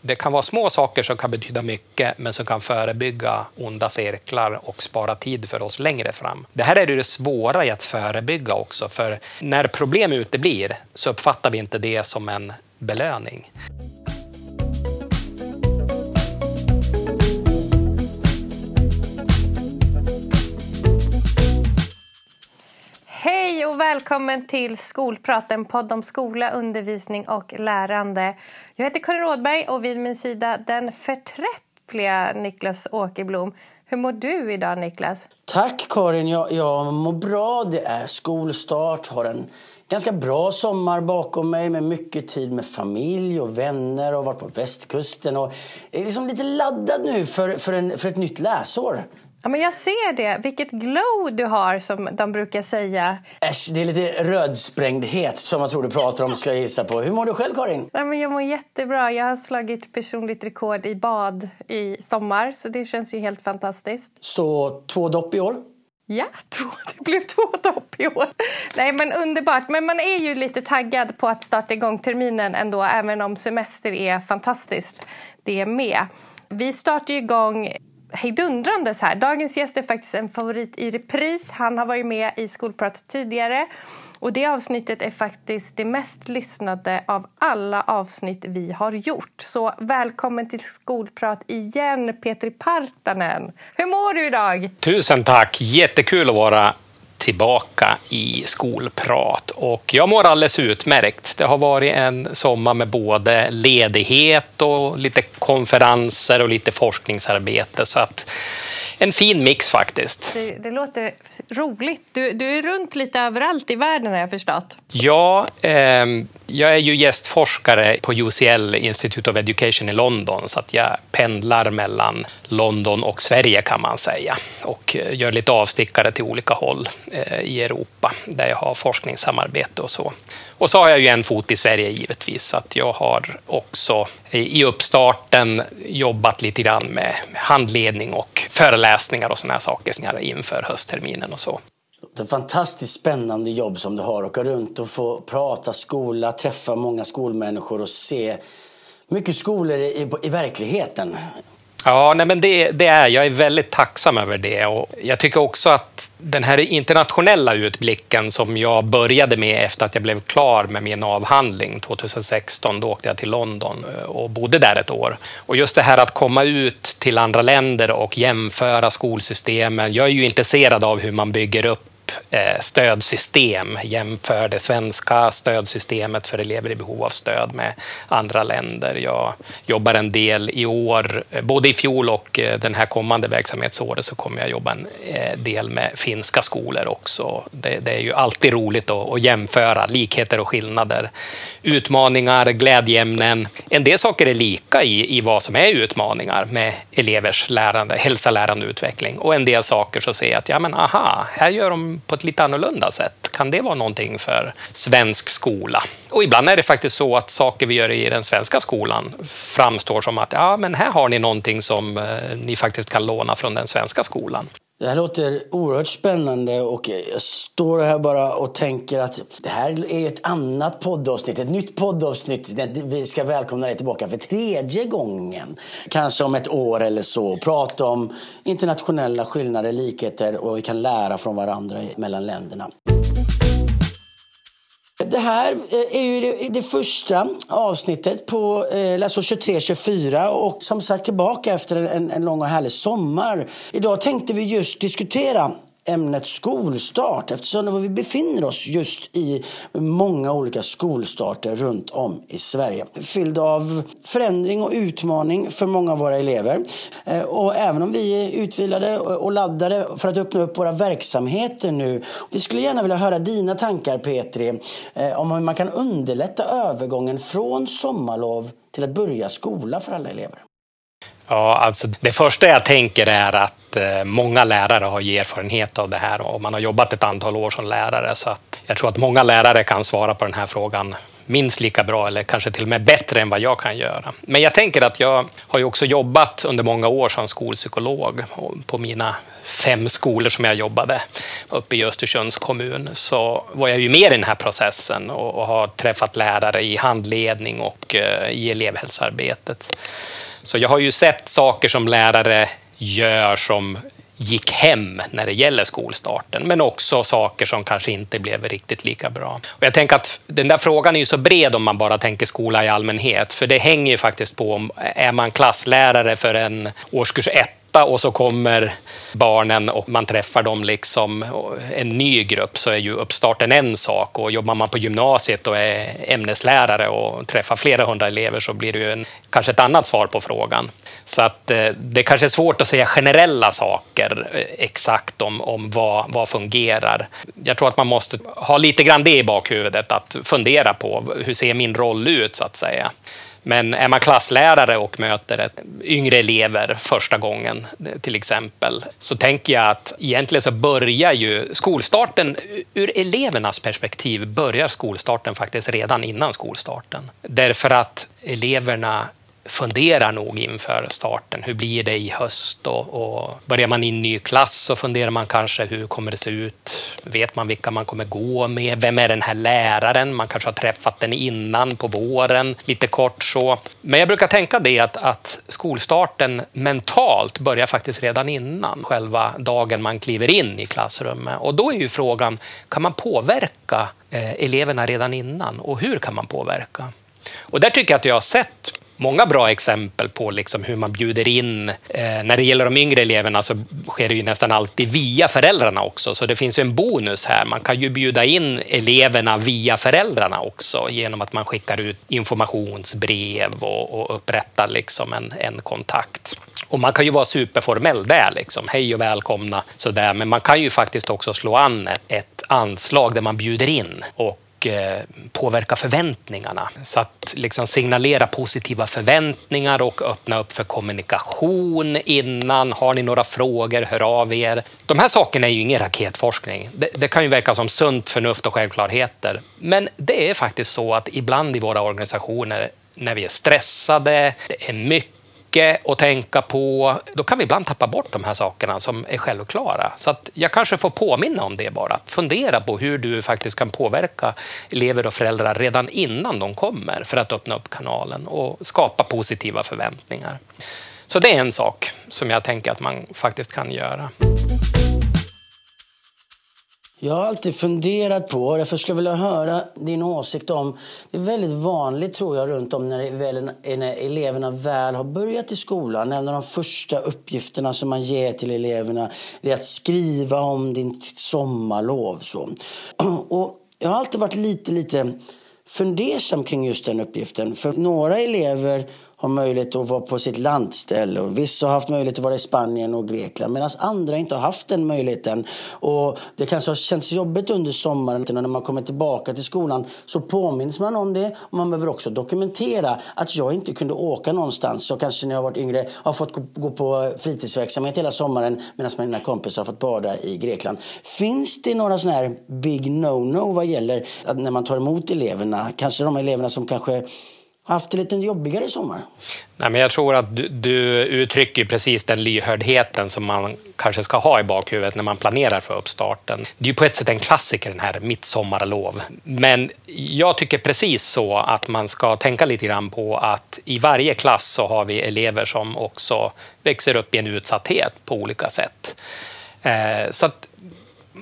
Det kan vara små saker som kan betyda mycket, men som kan förebygga onda cirklar och spara tid för oss längre fram. Det här är det svåra i att förebygga också, för när problem uteblir så uppfattar vi inte det som en belöning. Välkommen till Skolprat, en podd om skola, undervisning och lärande. Jag heter Karin Rådberg och vid min sida den förträffliga Niklas Åkerblom. Hur mår du idag Niklas? Tack Karin, jag, jag mår bra. Det är skolstart, har en ganska bra sommar bakom mig med mycket tid med familj och vänner och varit på västkusten och är liksom lite laddad nu för, för, en, för ett nytt läsår. Ja, men jag ser det. Vilket glow du har, som de brukar säga. Äsch, det är lite rödsprängdhet som jag tror du pratar om, ska jag gissa på. Hur mår du själv, Karin? Ja, men jag mår jättebra. Jag har slagit personligt rekord i bad i sommar, så det känns ju helt fantastiskt. Så två dopp i år? Ja, två, det blev två dopp i år. Nej, men underbart. Men man är ju lite taggad på att starta igång terminen ändå, även om semester är fantastiskt det är med. Vi startar igång hejdundrandes här. Dagens gäst är faktiskt en favorit i repris. Han har varit med i Skolprat tidigare. Och Det avsnittet är faktiskt det mest lyssnade av alla avsnitt vi har gjort. Så välkommen till Skolprat igen, Petri Partanen. Hur mår du idag? Tusen tack! Jättekul att vara tillbaka i skolprat. Och jag mår alldeles utmärkt. Det har varit en sommar med både ledighet och lite konferenser och lite forskningsarbete. Så att en fin mix faktiskt. Det, det låter roligt. Du, du, är runt lite överallt i världen har jag förstått. Ja, eh, jag är ju gästforskare på UCL, Institute of Education i London, så att jag pendlar mellan London och Sverige kan man säga och eh, gör lite avstickare till olika håll eh, i Europa där jag har forskningssamarbete och så. Och så har jag ju en fot i Sverige givetvis, så att jag har också eh, i uppstarten jobbat lite grann med handledning och föreläsningar och sådana saker inför höstterminen och så. Det är ett fantastiskt spännande jobb som du har. Åka runt och få prata skola, träffa många skolmänniskor och se mycket skolor i, i verkligheten. Ja, nej, men det, det, är jag är väldigt tacksam över det. Och jag tycker också att den här internationella utblicken som jag började med efter att jag blev klar med min avhandling 2016, då åkte jag till London eh, och bodde där ett år. Och just det här att komma ut till andra länder och jämföra skolsystemen. Jag är ju intresserad av hur man bygger upp stödsystem, jämför det svenska stödsystemet för elever i behov av stöd med andra länder. Jag jobbar en del i år, eh, både i fjol och eh, den här kommande verksamhetsåret så kommer jag jobba en eh, del med finska skolor också. Det, det är ju alltid roligt att, att, jämföra likheter och skillnader. Utmaningar, glädjeämnen. En del saker är lika i, i vad som är utmaningar med elevers lärande, hälsa, lärande och utveckling. Och en del saker så ser jag att, ja men aha, här gör de på ett lite annorlunda sätt? Kan det vara någonting för svensk skola? Och ibland är det faktiskt så att saker vi gör i den svenska skolan framstår som att ja, men här har ni någonting som eh, ni faktiskt kan låna från den svenska skolan. Det här låter oerhört spännande och jag står här bara och tänker att det här är ett annat poddavsnitt, ett nytt poddavsnitt. Vi ska välkomna dig tillbaka för tredje gången. Kanske om ett år eller så. Prata om internationella skillnader, likheter och vi kan lära från varandra mellan länderna. Det här eh, är ju det, första avsnittet på eh, alltså läsår 23-24 och som sagt tillbaka efter en, en lång och härlig sommar. Idag tänkte vi just diskutera ämnet skolstart eftersom vi befinner oss just i många olika skolstarter runt om i Sverige. Fylld av förändring och utmaning för många av våra elever. Eh, och även om vi är utvilade och laddade för att öppna upp våra verksamheter nu. Vi skulle gärna vilja höra dina tankar Petri eh, om hur man kan underlätta övergången från sommarlov till att börja skola för alla elever. Ja, alltså det första jag tänker är att eh, många lärare har erfarenhet av det här och man har jobbat ett antal år som lärare. Så att jag tror att många lärare kan svara på den här frågan minst lika bra eller kanske till och med bättre än vad jag kan göra. Men jag tänker att jag har ju också jobbat under många år som skolpsykolog på mina fem skolor som jag jobbade uppe i Östersunds kommun så var jag ju med i den här processen och, har träffat lärare i handledning och eh, i elevhälsoarbetet. Så jag har ju sett saker som lärare gör som gick hem när det gäller skolstarten, men också saker som kanske inte blev riktigt lika bra. Och jag tänker att den där frågan är ju så bred om man bara tänker skola i allmänhet, för det hänger ju faktiskt på om är man klasslärare för en årskurs 1 åtta och så kommer barnen och man träffar dem liksom en ny grupp så är ju uppstarten en sak och jobbar man på gymnasiet och är ämneslärare och träffar flera hundra elever så blir det ju en, kanske ett annat svar på frågan. Så att eh, det kanske är svårt att säga generella saker eh, exakt om, om vad, vad fungerar. Jag tror att man måste ha lite grann det i bakhuvudet, att fundera på hur ser min roll ut så att säga. Men är man klasslärare och möter yngre elever första gången till exempel, så tänker jag att egentligen så börjar ju skolstarten, ur elevernas perspektiv, börjar skolstarten faktiskt redan innan skolstarten. Därför att eleverna funderar nog inför starten. Hur blir det i höst? Och, och börjar man i en ny klass så funderar man kanske hur kommer det se ut? Vet man vilka man kommer gå med? Vem är den här läraren? Man kanske har träffat den innan på våren, lite kort så. Men jag brukar tänka det att, att skolstarten mentalt börjar faktiskt redan innan själva dagen man kliver in i klassrummet. Och då är ju frågan, kan man påverka eh, eleverna redan innan? Och hur kan man påverka? Och där tycker jag att jag har sett många bra exempel på liksom hur man bjuder in. Eh, när det gäller de yngre eleverna så sker det ju nästan alltid via föräldrarna också, så det finns en bonus här. Man kan ju bjuda in eleverna via föräldrarna också genom att man skickar ut informationsbrev och, och upprättar liksom en, en kontakt. Och man kan ju vara superformell där, liksom. hej och välkomna, sådär. men man kan ju faktiskt också slå an ett, ett anslag där man bjuder in och och eh, påverka förväntningarna. Så att liksom signalera positiva förväntningar och öppna upp för kommunikation innan. Har ni några frågor, hör av er. De här sakerna är ju ingen raketforskning. Det, det kan ju verka som sunt förnuft och självklarheter. Men det är faktiskt så att ibland i våra organisationer när vi är stressade, det är mycket mycket att tänka på, då kan vi ibland tappa bort de här sakerna som är självklara. Så att jag kanske får påminna om det bara. Fundera på hur du faktiskt kan påverka elever och föräldrar redan innan de kommer för att öppna upp kanalen och skapa positiva förväntningar. Så det är en sak som jag tänker att man faktiskt kan göra. Jag har alltid funderat på, därför skulle jag vilja höra din åsikt om... Det är väldigt vanligt tror jag runt om när, väl, när eleverna väl har börjat i skolan. En av de första uppgifterna som man ger till eleverna är att skriva om din sommarlov. Så. Och jag har alltid varit lite, lite fundersam kring just den uppgiften. För några elever har möjlighet att vara på sitt landställe. Och vissa har haft möjlighet att vara i Spanien och Grekland medan andra inte har haft den möjligheten. Och det kanske har känts jobbigt under sommaren när man kommer tillbaka till skolan så påminns man om det. Och man behöver också dokumentera att jag inte kunde åka någonstans Jag kanske när jag varit yngre har fått gå på fritidsverksamhet hela sommaren medan mina kompisar har fått bada i Grekland. Finns det några sådana här big no-no vad gäller när man tar emot eleverna? Kanske de eleverna som kanske haft det lite jobbigare i sommar? Nej, men jag tror att du, du uttrycker precis den lyhördheten som man kanske ska ha i bakhuvudet när man planerar för uppstarten. Det är ju på ett sätt en klassiker, den här midsommarlov. Men jag tycker precis så att man ska tänka lite grann på att i varje klass så har vi elever som också växer upp i en utsatthet på olika sätt. Eh, så att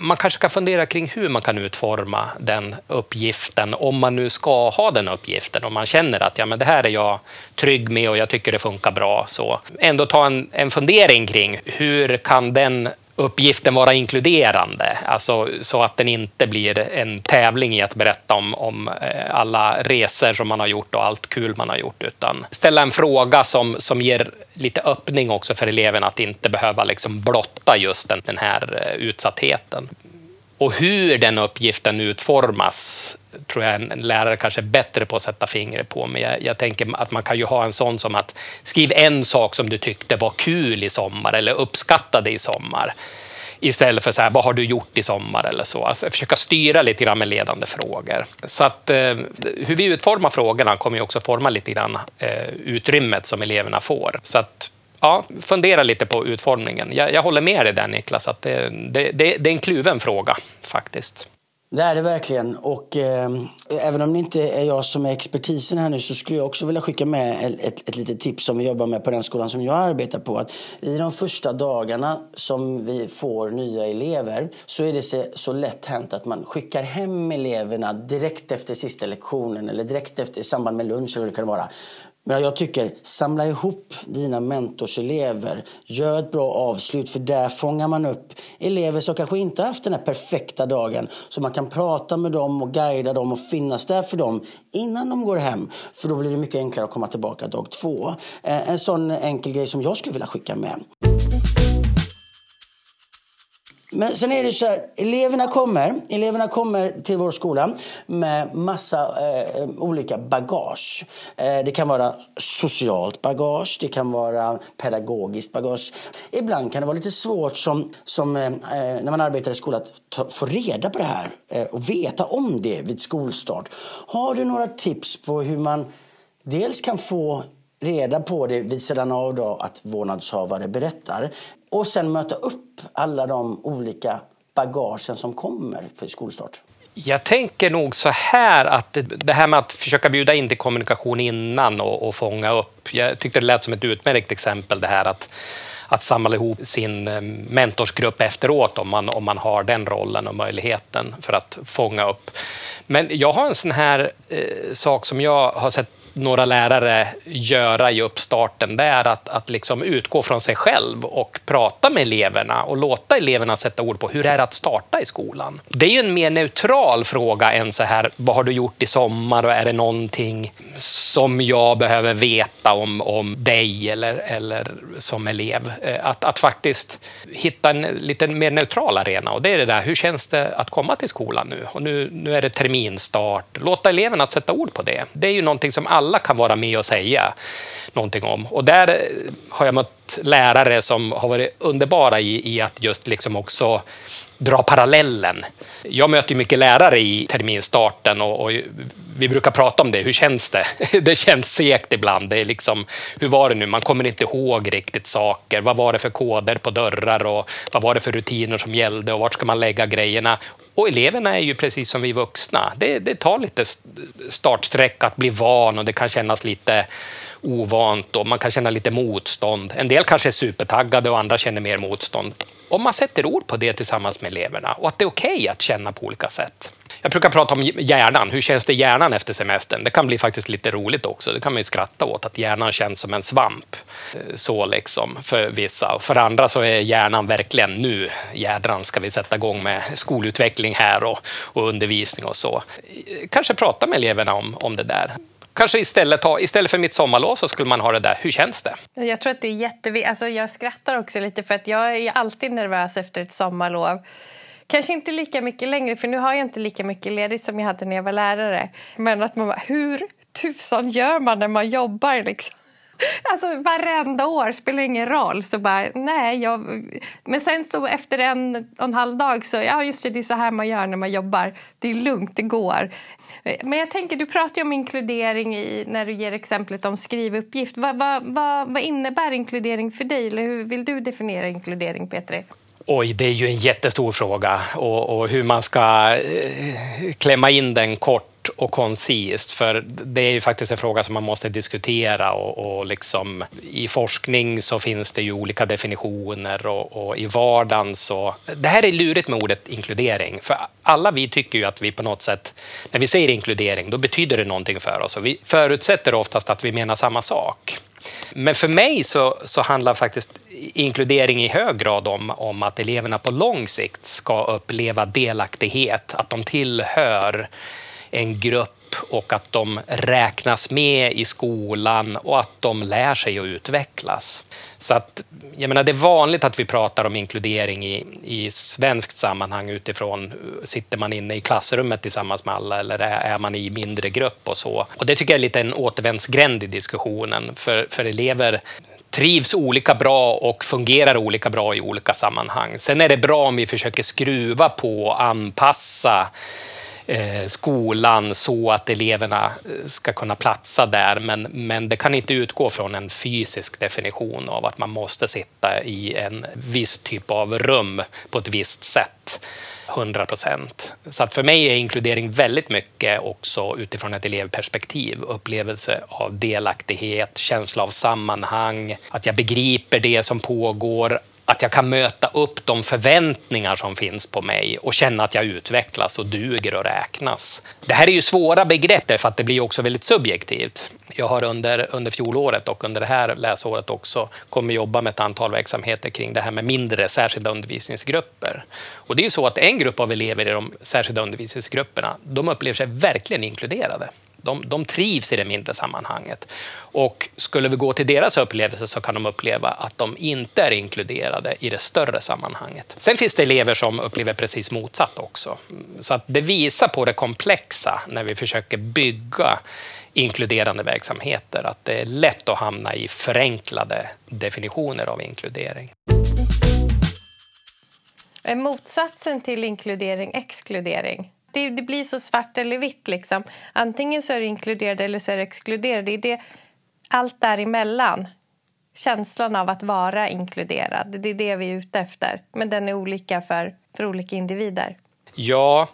man kanske ska fundera kring hur man kan utforma den uppgiften, om man nu ska ha den uppgiften, om man känner att ja, men det här är jag trygg med och jag tycker det funkar bra. Så ändå ta en, en fundering kring hur kan den uppgiften vara inkluderande, alltså så att den inte blir en tävling i att berätta om, om eh, alla resor som man har gjort och allt kul man har gjort, utan ställa en fråga som, som ger lite öppning också för eleverna att inte behöva liksom blotta just den, den här eh, utsattheten. Och hur den uppgiften utformas tror jag en lärare kanske är bättre på att sätta fingret på. Men jag, jag, tänker att man kan ju ha en sån som att skriv en sak som du tyckte var kul i sommar eller uppskattade i sommar. Istället för så här, vad har du gjort i sommar eller så. Alltså, försöka styra lite grann med ledande frågor. Så att eh, hur vi utformar frågorna kommer ju också forma lite grann eh, utrymmet som eleverna får. Så att ja, fundera lite på utformningen. Jag, jag håller med dig där Niklas, att det, det, det, det är en kluven fråga faktiskt. Det är det verkligen. Och eh, även om det inte är jag som är expertisen här nu så skulle jag också vilja skicka med ett, ett, litet tips som vi jobbar med på den skolan som jag arbetar på. Att I de första dagarna som vi får nya elever så är det så, så lätt hänt att man skickar hem eleverna direkt efter sista lektionen eller direkt efter i samband med lunch eller det kan vara. Men jag tycker, samla ihop dina mentorselever. Gör ett bra avslut, för där fångar man upp elever som kanske inte haft den här perfekta dagen. Så man kan prata med dem och guida dem och finnas där för dem innan de går hem. För då blir det mycket enklare att komma tillbaka dag två. Eh, en sån enkel grej som jag skulle vilja skicka med. Men sen är det så här, eleverna kommer, eleverna kommer till vår skola med massa eh, olika bagage. Eh, det kan vara socialt bagage, det kan vara pedagogiskt bagage. Ibland kan det vara lite svårt som, som eh, eh när man arbetar i skolan att ta, få reda på det här eh, och veta om det vid skolstart. Har du några tips på hur man dels kan få reda på det vid sidan av då att vårdnadshavare berättar och sen möta upp alla de olika bagagen som kommer för skolstart? Jag tänker nog så här att det här med att försöka bjuda in till kommunikation innan och, och fånga upp. Jag tyckte det lät som ett utmärkt exempel det här att, att samla ihop sin eh, mentorsgrupp efteråt om man, om man har den rollen och möjligheten för att fånga upp. Men jag har en sån här eh, sak som jag har sett några lärare göra i uppstarten, det är att, att liksom utgå från sig själv och prata med eleverna och låta eleverna sätta ord på hur det är att starta i skolan. Det är ju en mer neutral fråga än så här, vad har du gjort i sommar och är det någonting som jag behöver veta om, om dig eller, eller som elev? Eh, att, att faktiskt hitta en lite mer neutral arena och det är det där, hur känns det att komma till skolan nu? Och nu, nu är det terminstart. Låta eleverna sätta ord på det. Det är ju någonting som alla alla kan vara med och säga någonting om. Och där har jag mött lärare som har varit underbara i, i att just liksom också dra parallellen. Jag möter mycket lärare i terminstarten och, och, vi brukar prata om det. Hur känns det? Det känns segt ibland. Det är liksom, hur var det nu? Man kommer inte ihåg riktigt saker. Vad var det för koder på dörrar och vad var det för rutiner som gällde och vart ska man lägga grejerna? Och eleverna är ju precis som vi vuxna. Det, det tar lite startsträcka att bli van och det kan kännas lite ovant och man kan känna lite motstånd. En del kanske är supertaggade och andra känner mer motstånd. Om man sätter ord på det tillsammans med eleverna och att det är okej okay att känna på olika sätt. Jag brukar prata om hjärnan. Hur känns det i hjärnan efter semestern? Det kan bli faktiskt lite roligt också. Det kan man ju skratta åt, att hjärnan känns som en svamp. Eh, så liksom, för vissa. och För andra så är hjärnan verkligen nu, jädran ska vi sätta igång med skolutveckling här och, och undervisning och så. Eh, kanske prata med eleverna om, om det där kanske istället, ha, istället för mitt sommarlov så skulle man ha det där. Hur känns det? Jag tror att det är jätteviktigt. Alltså jag skrattar också lite för att jag är alltid nervös efter ett sommarlov. Kanske inte lika mycket längre, för nu har jag inte lika mycket ledigt som jag hade när jag var lärare. Men att man bara, hur tusan gör man när man jobbar liksom? Alltså varenda år spelar ingen roll. Så bara, nej, jag... Men sen så efter en och en halv dag så, ja just det, det är så här man gör när man jobbar. Det är lugnt, det går. Men jag tänker, du pratar ju om inkludering i, när du ger exemplet om skrivuppgift. Vad, vad, vad, vad innebär inkludering för dig? Eller hur vill du definiera inkludering, Petri? Oj, det är ju en jättestor fråga. Och, och hur man ska eh, klämma in den kort och koncist, för det är ju faktiskt en fråga som man måste diskutera och, och liksom, i forskning så finns det ju olika definitioner och, och, i vardagen så... Det här är lurigt med ordet inkludering, för alla vi tycker ju att vi på något sätt, när vi säger inkludering, då betyder det någonting för oss. Och vi förutsätter oftast att vi menar samma sak. Men för mig så, så handlar faktiskt inkludering i hög grad om, om att eleverna på lång sikt ska uppleva delaktighet, att de tillhör en grupp och att de räknas med i skolan och att de lär sig att utvecklas. Så att, jag menar, det är vanligt att vi pratar om inkludering i, i svenskt sammanhang utifrån sitter man inne i klassrummet tillsammans med alla eller är man i mindre grupp och så. Och det tycker jag är lite en återvändsgränd i diskussionen, för, för elever trivs olika bra och fungerar olika bra i olika sammanhang. Sen är det bra om vi försöker skruva på och anpassa Eh, skolan så att eleverna eh, ska kunna platsa där. Men, men det kan inte utgå från en fysisk definition av att man måste sitta i en viss typ av rum på ett visst sätt. 100 procent. Så att för mig är inkludering väldigt mycket också utifrån ett elevperspektiv. Upplevelse av delaktighet, känsla av sammanhang, att jag begriper det som pågår, att jag kan möta upp de förväntningar som finns på mig och känna att jag utvecklas och duger och räknas. Det här är ju svåra begrepp för att det blir också väldigt subjektivt. Jag har under, under fjolåret och under det här läsåret också kommit jobba med ett antal verksamheter kring det här med mindre särskilda undervisningsgrupper. Och det är ju så att en grupp av elever i de särskilda undervisningsgrupperna, de upplever sig verkligen inkluderade. De, de trivs i det mindre sammanhanget. Och skulle vi gå till deras upplevelse så kan de uppleva att de inte är inkluderade i det större sammanhanget. Sen finns det elever som upplever precis motsatt också. Så att det visar på det komplexa när vi försöker bygga inkluderande verksamheter, att det är lätt att hamna i förenklade definitioner av inkludering. Är motsatsen till inkludering exkludering? Det, det, blir så svart eller vitt. Liksom. Antingen så är du inkluderad eller så är du exkluderad. Det är det, allt däremellan. Känslan av att vara inkluderad. Det är det vi är ute efter. Men den är olika för, för olika individer. Ja,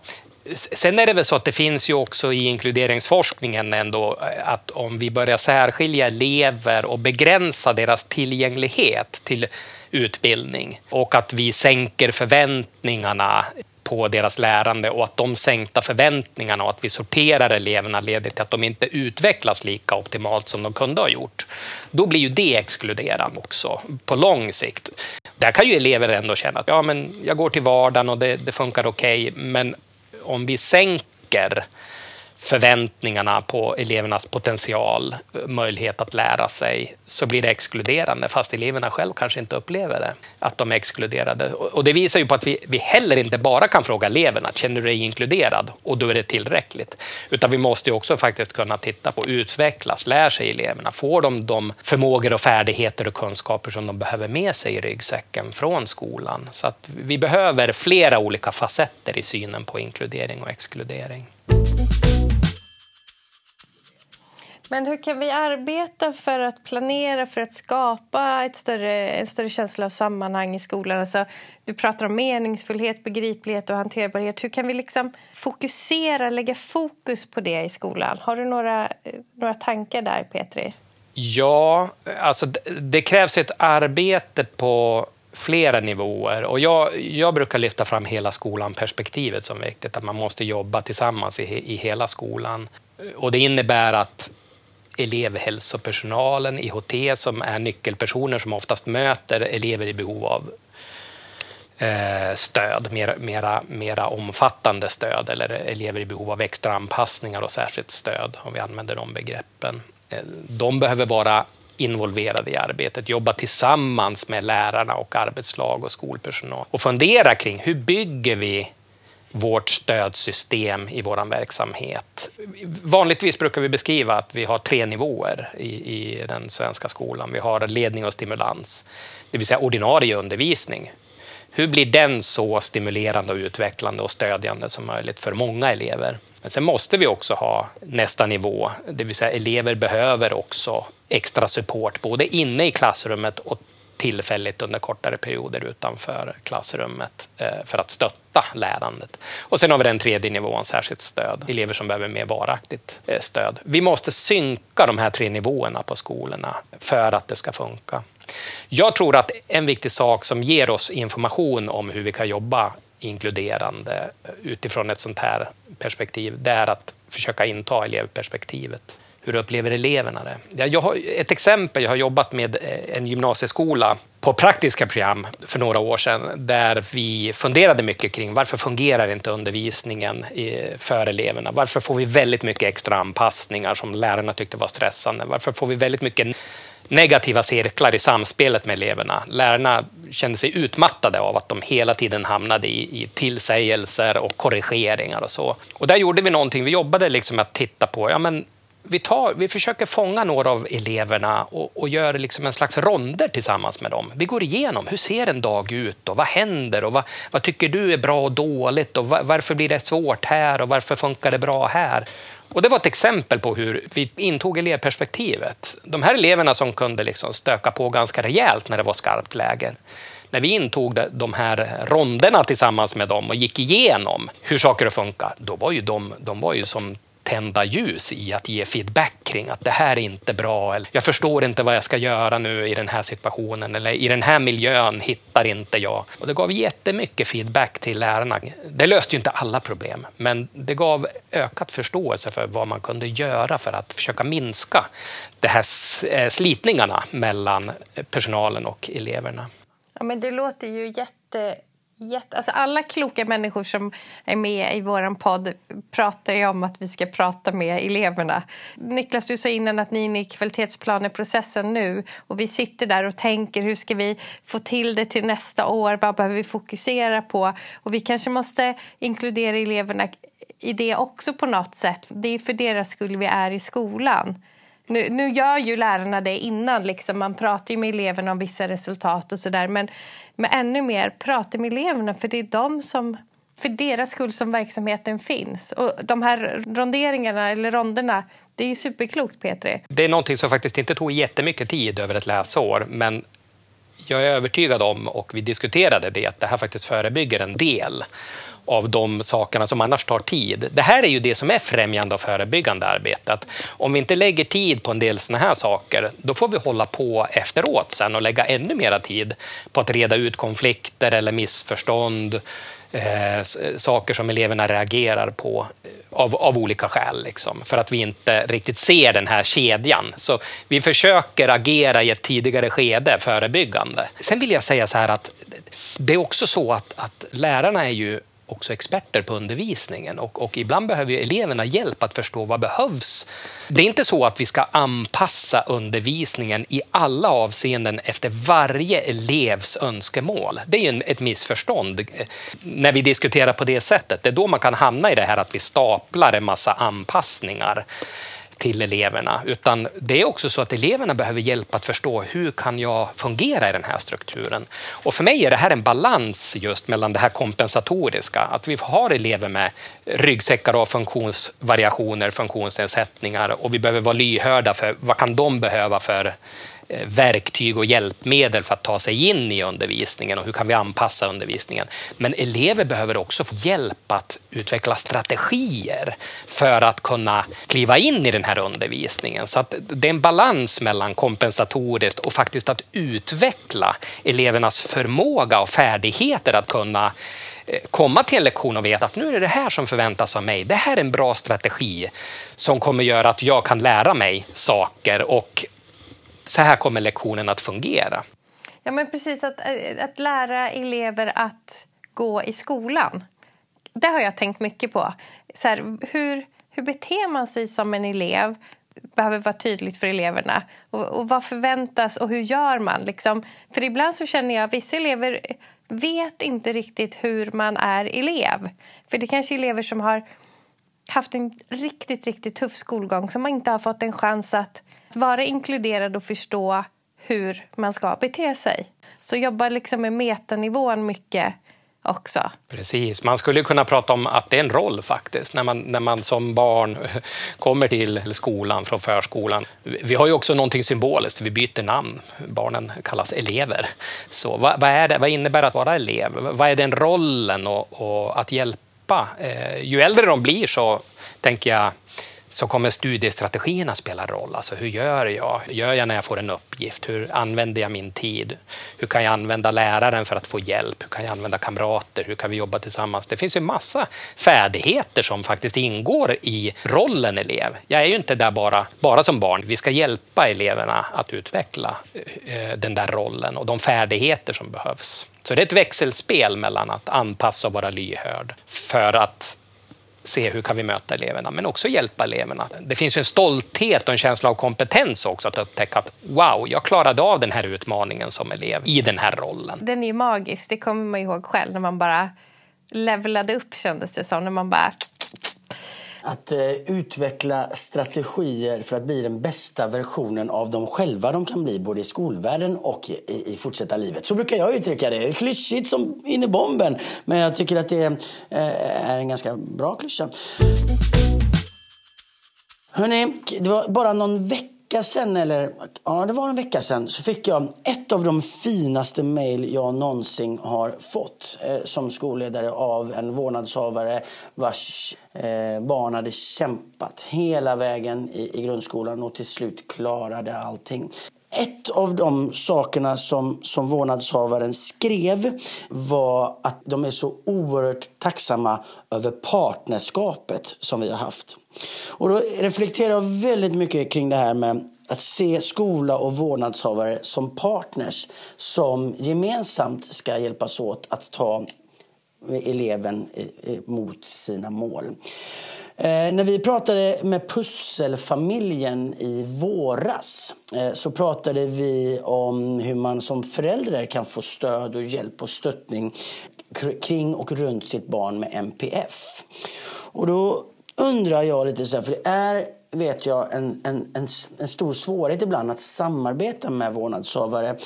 Sen är det väl så att det finns ju också i inkluderingsforskningen ändå eh, att om vi börjar särskilja elever och begränsa deras tillgänglighet till utbildning och att vi sänker förväntningarna på deras lärande och att de sänkta förväntningarna och att vi sorterar eleverna leder till att de inte utvecklas lika optimalt som de kunde ha gjort. Då blir ju det exkluderande också på lång sikt. Där kan ju elever ändå känna att ja, men jag går till vardagen och det, det funkar okej, okay, men om vi sänker förväntningarna på elevernas potential, möjlighet att lära sig, så blir det exkluderande, fast eleverna själva kanske inte upplever det, att de är exkluderade. Och det visar ju på att vi, vi heller inte bara kan fråga eleverna, känner du dig inkluderad? Och då är det tillräckligt. Utan vi måste också faktiskt kunna titta på, utvecklas, lär sig eleverna? Får de de förmågor och färdigheter och kunskaper som de behöver med sig i ryggsäcken från skolan? Så att vi behöver flera olika facetter i synen på inkludering och exkludering. Men hur kan vi arbeta för att planera för att skapa ett större, en större känsla av sammanhang i skolan? Alltså, du pratar om meningsfullhet, begriplighet och hanterbarhet. Hur kan vi liksom fokusera, lägga fokus på det i skolan? Har du några, några tankar där, Petri? Ja, alltså det krävs ett arbete på flera nivåer. Och jag, jag brukar lyfta fram hela skolan-perspektivet som viktigt, att man måste jobba tillsammans i, i hela skolan. Och det innebär att elevhälsopersonalen, IHT, som är nyckelpersoner som oftast möter elever i behov av eh, stöd, mera, mera, mera omfattande stöd eller elever i behov av extra anpassningar och särskilt stöd, om vi använder de begreppen. Eh, de behöver vara involverade i arbetet, jobba tillsammans med lärarna och arbetslag och skolpersonal och fundera kring hur bygger vi vårt stödsystem i vår verksamhet. Vanligtvis brukar vi beskriva att vi har tre nivåer i, i den svenska skolan. Vi har ledning och stimulans, det vill säga ordinarie undervisning. Hur blir den så stimulerande, och utvecklande och stödjande som möjligt för många elever? Men sen måste vi också ha nästa nivå, det vill säga elever behöver också extra support både inne i klassrummet och tillfälligt under kortare perioder utanför klassrummet eh, för att stötta lärandet. Och sen har vi den tredje nivån, särskilt stöd. Elever som behöver mer varaktigt eh, stöd. Vi måste synka de här tre nivåerna på skolorna för att det ska funka. Jag tror att en viktig sak som ger oss information om hur vi kan jobba inkluderande eh, utifrån ett sånt här perspektiv, det är att försöka inta elevperspektivet. Hur upplever eleverna det? Jag har ett exempel, jag har jobbat med eh, en gymnasieskola på praktiska program för några år sedan där vi funderade mycket kring varför fungerar inte undervisningen eh, för eleverna? Varför får vi väldigt mycket extra anpassningar som lärarna tyckte var stressande? Varför får vi väldigt mycket negativa cirklar i samspelet med eleverna. Lärarna kände sig utmattade av att de hela tiden hamnade i, i tillsägelser och korrigeringar och så. Och där gjorde vi någonting. Vi jobbade liksom att titta på, ja men vi, tar, vi försöker fånga några av eleverna och, och gör liksom en slags ronder tillsammans med dem. Vi går igenom, hur ser en dag ut och vad händer och vad, vad tycker du är bra och dåligt och var, varför blir det svårt här och varför funkar det bra här? Och det var ett exempel på hur vi intog elevperspektivet. De här eleverna som kunde liksom stöka på ganska rejält när det var skarpt läge. När vi intog de här ronderna tillsammans med dem och gick igenom hur saker funkar, då var ju de, de var ju som tända ljus i att ge feedback kring att det här är inte bra, eller jag förstår inte vad jag ska göra nu i den här situationen, eller i den här miljön hittar inte jag. Och det gav jättemycket feedback till lärarna. Det löste ju inte alla problem, men det gav ökat förståelse för vad man kunde göra för att försöka minska de här eh, slitningarna mellan personalen och eleverna. Ja, men det låter ju jätte Jätte, alltså alla kloka människor som är med i vår podd pratar ju om att vi ska prata med eleverna. Niklas, du sa innan att ni är inne i kvalitetsplaneprocessen nu och vi sitter där och tänker hur ska vi få till det till nästa år? Vad behöver vi fokusera på? Och vi kanske måste inkludera eleverna i det också på något sätt. Det är för deras skull vi är i skolan. Nu, nu gör ju lärarna det innan. Liksom. Man pratar ju med eleverna om vissa resultat och sådär. Men, men ännu mer, prata med eleverna för det är de som för deras skull som verksamheten finns. Och de här ronderingarna, eller ronderna, det är ju superklokt, Petri. Det är någonting som faktiskt inte tog jättemycket tid över ett läsår, men jag är övertygad om, och vi diskuterade det, att det här faktiskt förebygger en del av de sakerna som annars tar tid. Det här är ju det som är främjande och förebyggande arbete. Att om vi inte lägger tid på en del såna här saker, då får vi hålla på efteråt sen och lägga ännu mer tid på att reda ut konflikter eller missförstånd, eh, saker som eleverna reagerar på av, av olika skäl, liksom, för att vi inte riktigt ser den här kedjan. Så vi försöker agera i ett tidigare skede förebyggande. Sen vill jag säga så här att det är också så att, att lärarna är ju också experter på undervisningen och, och ibland behöver eleverna hjälp att förstå vad behövs. Det är inte så att vi ska anpassa undervisningen i alla avseenden efter varje elevs önskemål. Det är ett missförstånd när vi diskuterar på det sättet. Det är då man kan hamna i det här att vi staplar en massa anpassningar till eleverna, utan det är också så att eleverna behöver hjälp att förstå hur kan jag fungera i den här strukturen. Och för mig är det här en balans just mellan det här kompensatoriska, att vi har elever med ryggsäckar av funktionsvariationer, funktionsnedsättningar och vi behöver vara lyhörda för vad kan de behöva för Eh, verktyg och hjälpmedel för att ta sig in i undervisningen och hur kan vi anpassa undervisningen. Men elever behöver också få hjälp att utveckla strategier för att kunna kliva in i den här undervisningen. Så att det är en balans mellan kompensatoriskt och faktiskt att utveckla elevernas förmåga och färdigheter att kunna eh, komma till en lektion och veta att nu är det det här som förväntas av mig. Det här är en bra strategi som kommer göra att jag kan lära mig saker och så här kommer lektionen att fungera. Ja, men precis. Att, eh, att lära elever att gå i skolan. Det har jag tänkt mycket på. Så här, hur, hur beter man sig som en elev? behöver vara tydligt för eleverna. Och, och vad förväntas och hur gör man? Liksom? För ibland så känner jag att vissa elever vet inte riktigt hur man är elev. För det är kanske är elever som har haft en riktigt, riktigt tuff skolgång som inte har fått en chans att vara inkluderad och förstå hur man ska bete sig. Så jobba liksom med metanivån mycket också. Precis, man skulle kunna prata om att det är en roll faktiskt, när man, när man som barn kommer till skolan från förskolan. Vi har ju också någonting symboliskt, vi byter namn. Barnen kallas elever. Så vad, vad, är det, vad innebär att vara elev? Vad är den rollen och, och att hjälpa? Släppa. Eh, ju äldre de blir så tänker jag så kommer studiestrategierna spela roll. Alltså hur gör jag? Gör jag när jag får en uppgift? Hur använder jag min tid? Hur kan jag använda läraren för att få hjälp? Hur kan jag använda kamrater? Hur kan vi jobba tillsammans? Det finns ju massa färdigheter som faktiskt ingår i rollen elev. Jag är ju inte där bara, bara som barn. Vi ska hjälpa eleverna att utveckla eh, den där rollen och de färdigheter som behövs. Så det är ett växelspel mellan att anpassa och vara lyhörd för att se hur kan vi möta eleverna, men också hjälpa eleverna. Det finns en stolthet och en känsla av kompetens också att upptäcka att wow, jag klarade av den här utmaningen som elev i den här rollen. Den är ju magisk, det kommer man ihåg själv när man bara levlade upp kändes det som. När man bara att eh, utveckla strategier för att bli den bästa versionen av dem själva de kan bli både i skolvärlden och i, i fortsätta livet. Så brukar jag uttrycka det. Klyschigt som in i bomben. Men jag tycker att det eh, är en ganska bra klyscha. Hörrni, det var bara någon vecka vecka sedan, eller ja, det var en vecka sedan, så fick jag ett av de finaste mejl jag någonsin har fått eh, som skolledare av en vårdnadshavare vars eh, barn hade kämpat hela vägen i, i grundskolan och till slut klarade allting. Ett av de sakerna som, som vårdnadshavaren skrev var att de är så oerhört tacksamma över partnerskapet som vi har haft. Och då reflekterar jag väldigt mycket kring det här med att se skola och vårdnadshavare som partners som gemensamt ska hjälpas åt att ta eleven mot sina mål. Eh, när vi pratade med Pusselfamiljen i våras eh, så pratade vi om hur man som förälder kan få stöd och hjälp och stöttning kring och runt sitt barn med MPF. Och då undrar jag lite så här, för det är vet jag en, en, en, en stor svårighet ibland att samarbeta med vårdnadshavare.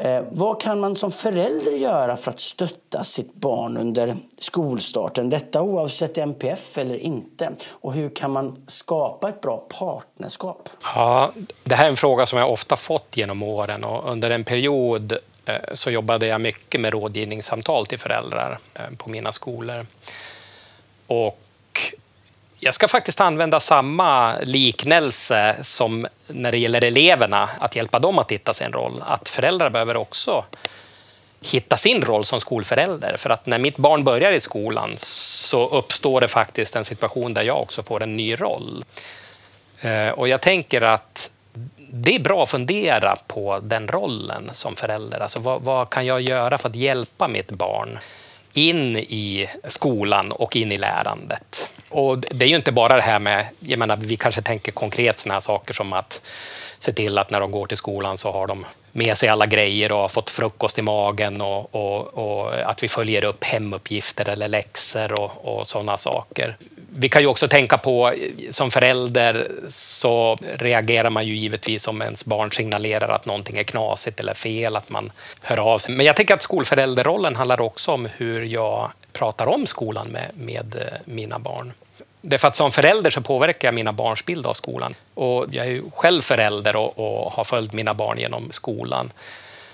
Eh, vad kan man som förälder göra för att stötta sitt barn under skolstarten? Detta oavsett MPF eller inte. Och hur kan man skapa ett bra partnerskap? Ja, det här är en fråga som jag ofta fått genom åren och under en period eh, så jobbade jag mycket med rådgivningssamtal till föräldrar eh, på mina skolor. Och jag ska faktiskt använda samma liknelse som när det gäller eleverna, att hjälpa dem att hitta sin roll. Att föräldrar behöver också hitta sin roll som skolförälder. För att när mitt barn börjar i skolan så uppstår det faktiskt en situation där jag också får en ny roll. Eh, och jag tänker att det är bra att fundera på den rollen som förälder. Alltså vad, vad kan jag göra för att hjälpa mitt barn in i skolan och in i lärandet? Och det är ju inte bara det här med, jag menar, vi kanske tänker konkret sådana här saker som att se till att när de går till skolan så har de med sig alla grejer och har fått frukost i magen och, och, och att vi följer upp hemuppgifter eller läxor och, och sådana saker. Vi kan ju också tänka på, som förälder så reagerar man ju givetvis om ens barn signalerar att någonting är knasigt eller fel, att man hör av sig. Men jag tänker att skolförälderrollen handlar också om hur jag pratar om skolan med, med eh, mina barn. Därför att som förälder så påverkar jag mina barns bild av skolan. Och jag är ju själv förälder och, och, har följt mina barn genom skolan.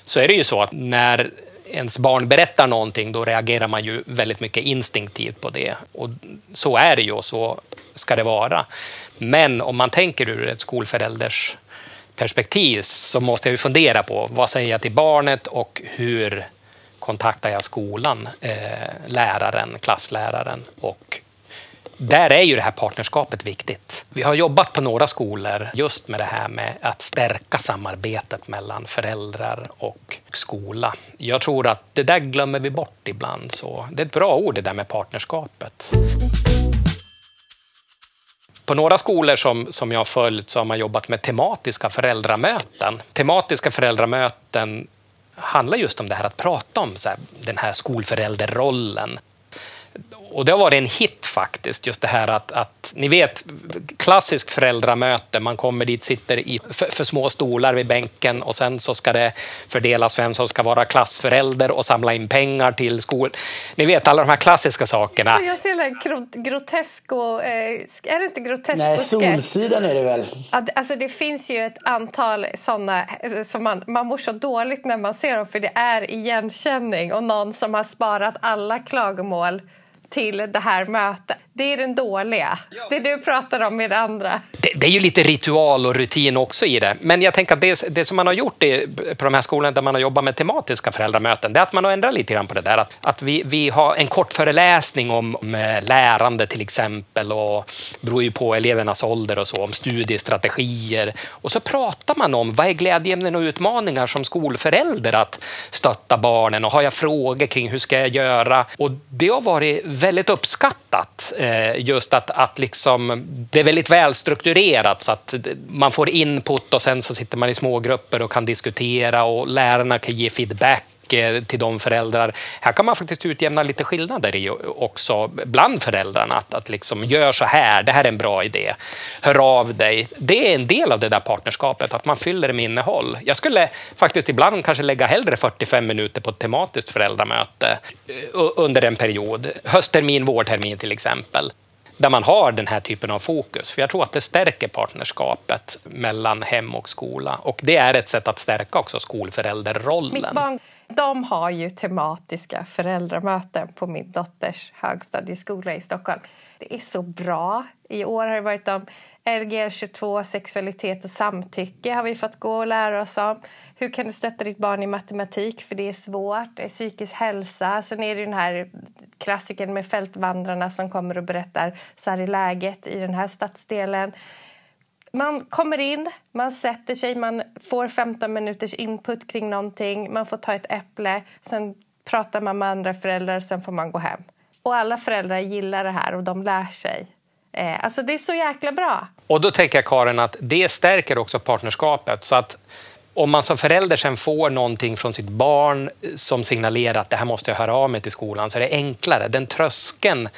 Så är det ju så att när ens barn berättar någonting, då reagerar man ju väldigt mycket instinktivt på det. Och så är det ju och så ska det vara. Men om man tänker ur ett skolförälders perspektiv så måste jag ju fundera på vad säger jag till barnet och hur kontaktar jag skolan, eh, läraren, klassläraren och där är ju det här partnerskapet viktigt. Vi har jobbat på några skolor just med det här med att stärka samarbetet mellan föräldrar och skola. Jag tror att det där glömmer vi bort ibland. Så det är ett bra ord det där med partnerskapet. På några skolor som, som jag har följt så har man jobbat med tematiska föräldramöten. Tematiska föräldramöten handlar just om det här att prata om här, den här skolförälderrollen och det har varit en hit faktiskt, just det här att, att ni vet, klassiskt föräldramöte, man kommer dit, sitter i för, för, små stolar vid bänken och sen så ska det fördelas vem som ska vara klassförälder och samla in pengar till skolan. Ni vet alla de här klassiska sakerna. Jag ser det grotesk och, eh, är det inte grotesk Nej, Solsidan är det väl? Alltså det finns ju ett antal sådana eh, som man, man mår så dåligt när man ser dem för det är igenkänning och någon som har sparat alla klagomål till det här mötet. Det är den dåliga. Det du pratar om är det andra. Det, det, är ju lite ritual och rutin också i det. Men jag tänker att det, det som man har gjort i, på de här skolorna där man har jobbat med tematiska föräldramöten, det är att man har ändrat lite grann på det där. Att, att vi, vi har en kort föreläsning om, om lärande till exempel och beror ju på elevernas ålder och så, om studiestrategier. Och så pratar man om vad är glädjeämnen och utmaningar som skolförälder att stötta barnen och har jag frågor kring hur ska jag göra? Och det har varit väldigt uppskattat Eh, Eh, just att, att liksom, det är väldigt välstrukturerat så att man får input och sen så sitter man i smågrupper och kan diskutera och lärarna kan ge feedback. Eh, till de föräldrar. Här kan man faktiskt utjämna lite skillnader i också bland föräldrarna. Att, att liksom, gör så här, det här är en bra idé. Hör av dig. Det är en del av det där partnerskapet, att man fyller det med innehåll. Jag skulle faktiskt ibland kanske lägga hellre 45 minuter på ett tematiskt föräldramöte eh, under en period. Hösttermin, vårtermin till exempel där man har den här typen av fokus. För Jag tror att det stärker partnerskapet mellan hem och skola. Och Det är ett sätt att stärka också skolförälderrollen. De har ju tematiska föräldramöten på min dotters högstadieskola i Stockholm. Det är så bra. I år har det varit om LGR22, sexualitet och samtycke har vi fått gå och lära oss om. Hur kan du stötta ditt barn i matematik? För det är svårt. Det är psykisk hälsa. Sen är det den här klassikern med fältvandrarna som kommer och berättar så här i läget i den här stadsdelen. Man kommer in, man sätter sig, man får 15 minuters input kring någonting. Man får ta ett äpple, sen pratar man med andra föräldrar, sen får man gå hem. Och alla föräldrar gillar det här och de lär sig. Eh, alltså det är så jäkla bra. Och då tänker jag Karin att det stärker också partnerskapet. Så att om man som förälder sen får någonting från sitt barn som signalerar att det här måste jag höra av mig till skolan så är det enklare. Den tröskeln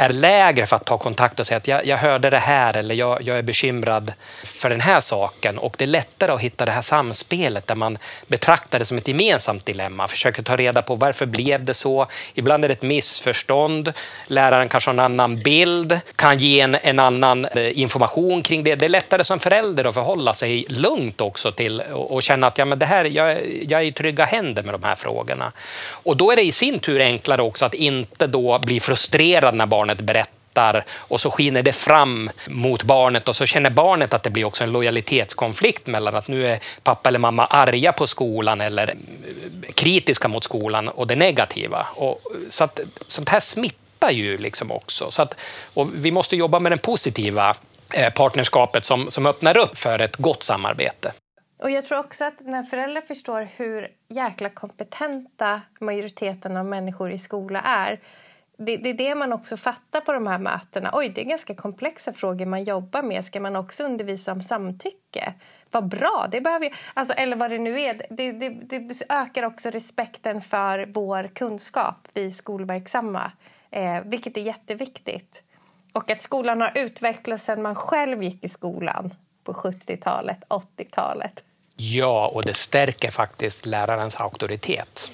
är lägre för att ta kontakt och säga att jag, jag hörde det här eller jag, jag, är bekymrad för den här saken. Och det är lättare att hitta det här samspelet där man betraktar det som ett gemensamt dilemma, försöker ta reda på varför blev det så. Ibland är det ett missförstånd, läraren kanske har en annan bild, kan ge en, en annan eh, information kring det. Det är lättare som förälder att förhålla sig lugnt också till och, och känna att ja, men det här, jag, jag är i trygga händer med de här frågorna. Och då är det i sin tur enklare också att inte då bli frustrerad när barnet barnet berättar och så skiner det fram mot barnet och så känner barnet att det blir också en lojalitetskonflikt mellan att nu är pappa eller mamma arga på skolan eller eh, kritiska mot skolan och det negativa. Och, så att, sånt här smittar ju liksom också. Så att, och vi måste jobba med det positiva eh, partnerskapet som, som öppnar upp för ett gott samarbete. Och jag tror också att när föräldrar förstår hur jäkla kompetenta majoriteten av människor i skola är det, det, är det man också fattar på de här mötena. Oj, det är ganska komplexa frågor man jobbar med. Ska man också undervisa om samtycke? Vad bra! Det behöver alltså, eller vad det nu är. Det, det, det ökar också respekten för vår kunskap, vi skolverksamma. Eh, vilket är jätteviktigt. Och att skolan har utvecklats sedan man själv gick i skolan på 70-talet, 80-talet. Ja, och det stärker faktiskt lärarens auktoritet.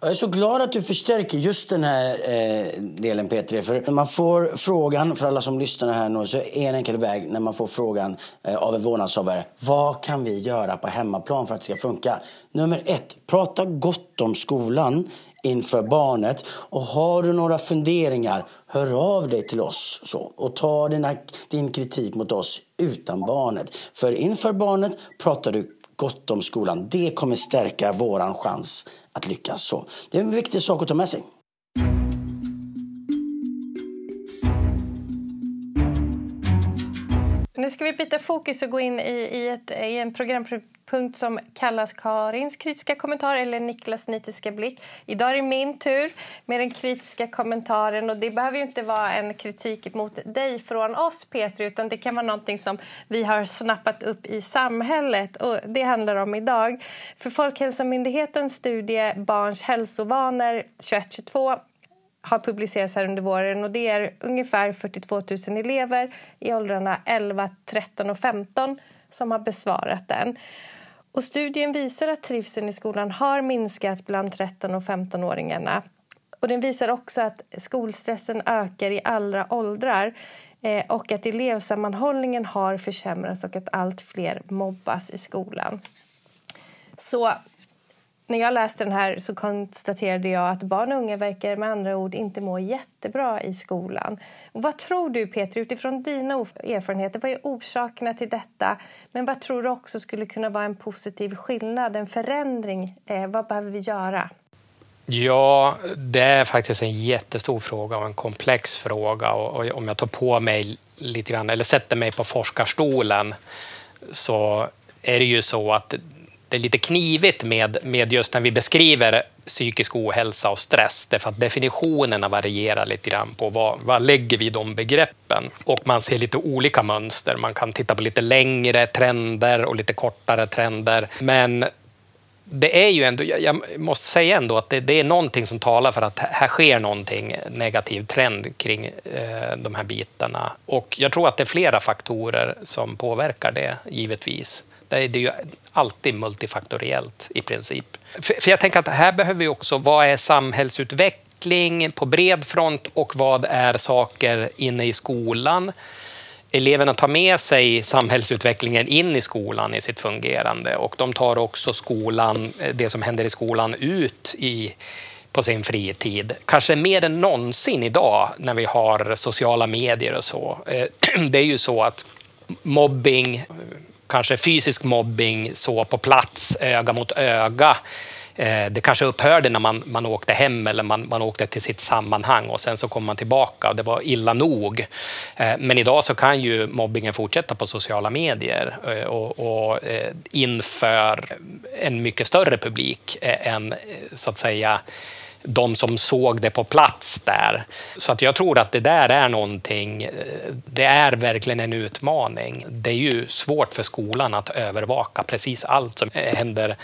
Jag är så glad att du förstärker just den här eh, delen Petri. För när man får frågan, för alla som lyssnar här nu, så är en enkel väg när man får frågan eh, av en vårdnadshavare. Vad kan vi göra på hemmaplan för att det ska funka? Nummer ett, prata gott om skolan inför barnet. Och har du några funderingar, hör av dig till oss. Så, och ta dina, din kritik mot oss utan barnet. För inför barnet pratar du gott om skolan. Det kommer stärka våran chans att lyckas. Så det är en viktig sak att ta med sig. Nu ska vi byta fokus och gå in i, i, ett, i en programpunkt som kallas Karins kritiska kommentar eller Niklas nitiska blick. Idag är det min tur med den kritiska kommentaren. och Det behöver inte vara en kritik mot dig från oss, Petri utan det kan vara någonting som vi har snappat upp i samhället. och Det handlar om idag. För Folkhälsomyndighetens studie Barns hälsovanor 2022 har publicerats här under våren. och Det är ungefär 42 000 elever i åldrarna 11, 13 och 15 som har besvarat den. Och studien visar att trivseln i skolan har minskat bland 13 och 15-åringarna. Och den visar också att skolstressen ökar i alla åldrar eh, och att elevsammanhållningen har försämrats och att allt fler mobbas i skolan. Så när jag läste den här så konstaterade jag att barn och unga verkar med andra ord inte må jättebra i skolan. Och vad tror du Peter, utifrån dina erfarenheter, vad är orsakerna till detta? Men vad tror du också skulle kunna vara en positiv skillnad, en förändring? Eh, vad behöver vi göra? Ja, det är faktiskt en jättestor fråga och en komplex fråga. Och, och om jag tar på mig lite grann, eller sätter mig på forskarstolen, så är det ju så att det är lite knivigt med, med just när vi beskriver psykisk ohälsa och stress, därför att definitionerna varierar lite grann på vad, vad lägger vi i de begreppen. Och man ser lite olika mönster. Man kan titta på lite längre trender och lite kortare trender. Men det är ju ändå, jag måste säga ändå att det, det, är någonting som talar för att här sker någonting negativ trend kring eh, de här bitarna. Och jag tror att det är flera faktorer som påverkar det, givetvis. Det är, det är ju alltid multifaktoriellt i princip. För, för jag tänker att här behöver vi också, vad är samhällsutveckling på bred front och vad är saker inne i skolan? eleverna tar med sig samhällsutvecklingen in i skolan i sitt fungerande och de tar också skolan, eh, det som händer i skolan ut i, på sin fritid. Kanske mer än någonsin idag när vi har sociala medier och så. Eh, det är ju så att mobbing, kanske fysisk mobbing så på plats, öga mot öga, eh, det kanske upphörde när man, man åkte hem eller man, man åkte till sitt sammanhang och sen så kom man tillbaka och det var illa nog. Eh, men idag så kan ju mobbingen fortsätta på sociala medier eh, och, och inför en mycket större publik än så att säga de som såg det på plats där. Så att jag tror att det där är någonting, eh, det är verkligen en utmaning. Det är ju svårt för skolan att övervaka precis allt som händer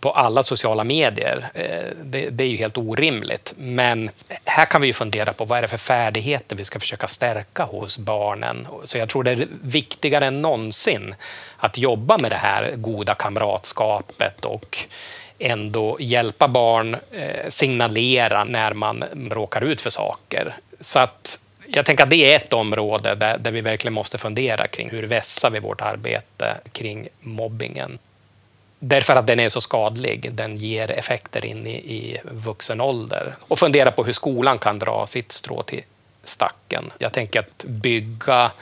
på alla sociala medier. Eh, det, det är ju helt orimligt. Men här kan vi ju fundera på vad är det för färdigheter vi ska försöka stärka hos barnen. Så jag tror det är viktigare än någonsin att jobba med det här goda kamratskapet och ändå hjälpa barn eh, signalera när man råkar ut för saker. Så att jag tänker att det är ett område där, där vi verkligen måste fundera kring hur vässar vi vårt arbete kring mobbingen. Därför att den är så skadlig. Den ger effekter in i, i vuxen ålder. Och fundera på hur skolan kan dra sitt strå till stacken. Jag tänker att bygga